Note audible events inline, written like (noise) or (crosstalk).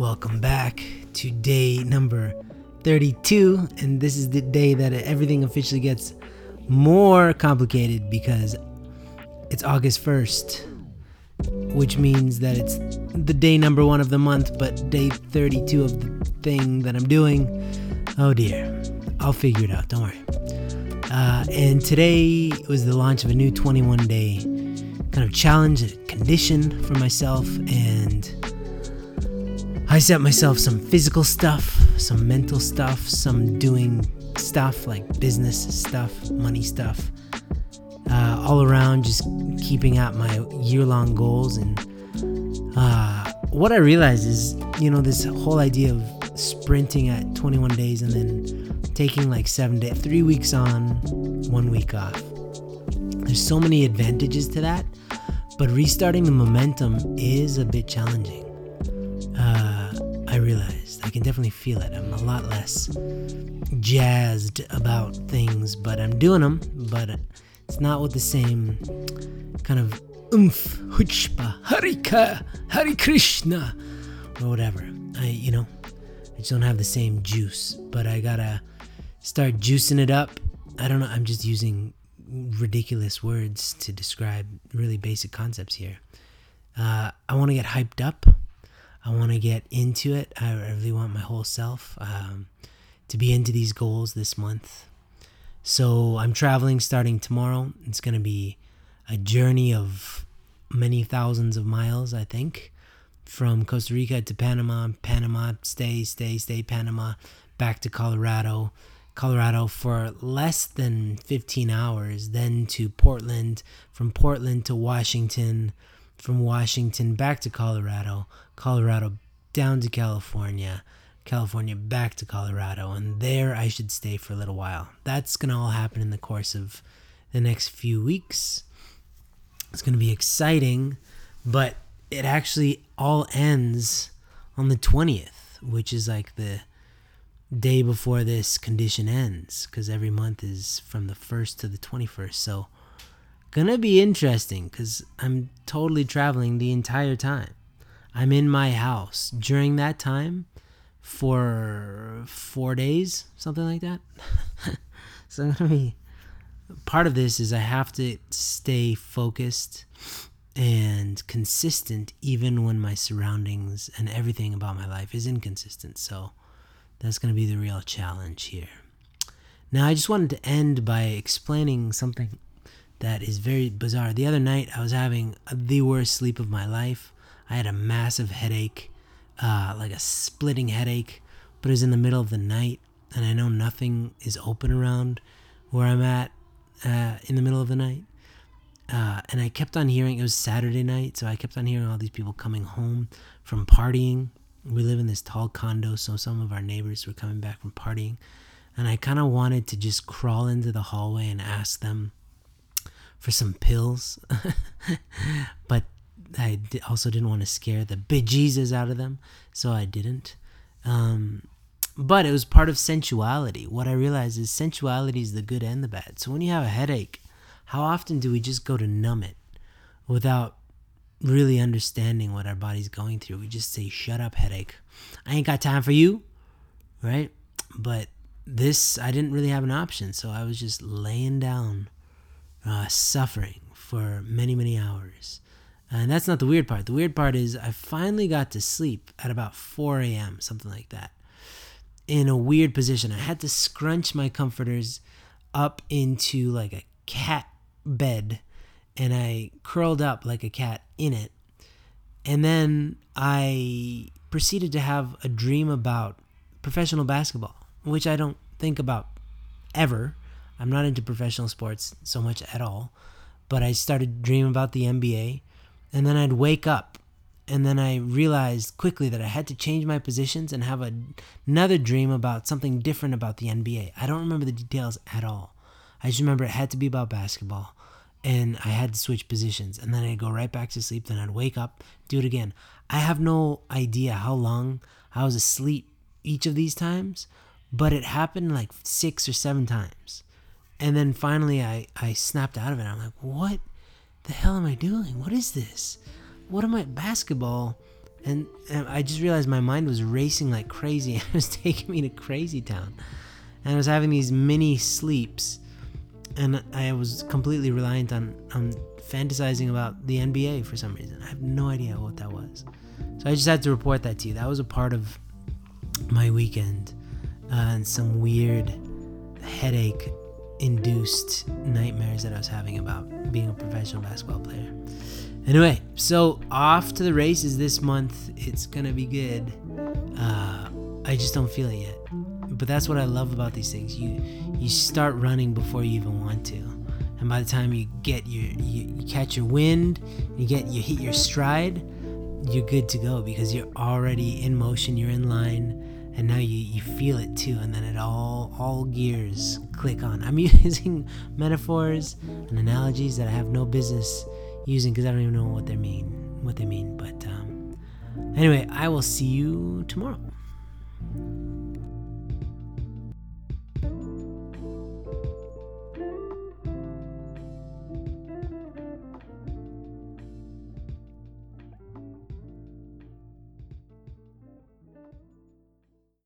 Welcome back to day number 32, and this is the day that everything officially gets more complicated because it's August 1st, which means that it's the day number one of the month, but day 32 of the thing that I'm doing. Oh dear, I'll figure it out, don't worry. Uh, and today was the launch of a new 21 day kind of challenge, condition for myself, and I set myself some physical stuff, some mental stuff, some doing stuff like business stuff, money stuff, uh, all around just keeping at my year long goals. And uh, what I realized is, you know, this whole idea of sprinting at 21 days and then taking like seven days, three weeks on, one week off. There's so many advantages to that, but restarting the momentum is a bit challenging. Uh, realized I can definitely feel it. I'm a lot less jazzed about things, but I'm doing them. But it's not with the same kind of oomph, huchpa, harika, Hari Krishna, or whatever. I, you know, I just don't have the same juice. But I gotta start juicing it up. I don't know. I'm just using ridiculous words to describe really basic concepts here. Uh, I want to get hyped up. I want to get into it. I really want my whole self um, to be into these goals this month. So I'm traveling starting tomorrow. It's going to be a journey of many thousands of miles, I think, from Costa Rica to Panama, Panama, stay, stay, stay, Panama, back to Colorado, Colorado for less than 15 hours, then to Portland, from Portland to Washington, from Washington back to Colorado, Colorado down to California, California back to Colorado, and there I should stay for a little while. That's going to all happen in the course of the next few weeks. It's going to be exciting, but it actually all ends on the 20th, which is like the day before this condition ends, because every month is from the 1st to the 21st. So, gonna be interesting because I'm totally traveling the entire time. I'm in my house during that time for four days, something like that. (laughs) so I'm gonna be part of this is I have to stay focused and consistent even when my surroundings and everything about my life is inconsistent. So that's going to be the real challenge here. Now, I just wanted to end by explaining something that is very bizarre. The other night, I was having the worst sleep of my life. I had a massive headache, uh, like a splitting headache, but it was in the middle of the night, and I know nothing is open around where I'm at uh, in the middle of the night. Uh, and I kept on hearing, it was Saturday night, so I kept on hearing all these people coming home from partying. We live in this tall condo, so some of our neighbors were coming back from partying. And I kind of wanted to just crawl into the hallway and ask them for some pills, (laughs) but I also didn't want to scare the bejesus out of them, so I didn't. Um, but it was part of sensuality. What I realized is sensuality is the good and the bad. So when you have a headache, how often do we just go to numb it without really understanding what our body's going through? We just say, "Shut up, headache. I ain't got time for you." Right? But this, I didn't really have an option, so I was just laying down uh, suffering for many, many hours. And that's not the weird part. The weird part is I finally got to sleep at about 4 a.m., something like that, in a weird position. I had to scrunch my comforters up into like a cat bed and I curled up like a cat in it. And then I proceeded to have a dream about professional basketball, which I don't think about ever. I'm not into professional sports so much at all, but I started dreaming about the NBA, and then I'd wake up, and then I realized quickly that I had to change my positions and have a, another dream about something different about the NBA. I don't remember the details at all. I just remember it had to be about basketball, and I had to switch positions, and then I'd go right back to sleep. Then I'd wake up, do it again. I have no idea how long I was asleep each of these times, but it happened like six or seven times. And then finally, I, I snapped out of it. I'm like, what the hell am I doing? What is this? What am I? Basketball And, and I just realized my mind was racing like crazy. (laughs) It was taking me to crazy town. And I was having these mini sleeps. And I was completely reliant on, on fantasizing about the NBA for some reason. I have no idea what that was. So I just had to report that to you. That was a part of my weekend uh, and some weird headache induced nightmares that I was having about being a professional basketball player. Anyway, so off to the races this month. It's gonna be good. Uh, I just don't feel it yet. But that's what I love about these things. You you start running before you even want to, and by the time you get your you, you catch your wind, you get you hit your stride, you're good to go because you're already in motion. You're in line and now you, you feel it too and then it all all gears click on. I'm (laughs) using metaphors and analogies that i have no business using because i don't even know what they mean what they mean but um, anyway i will see you tomorrow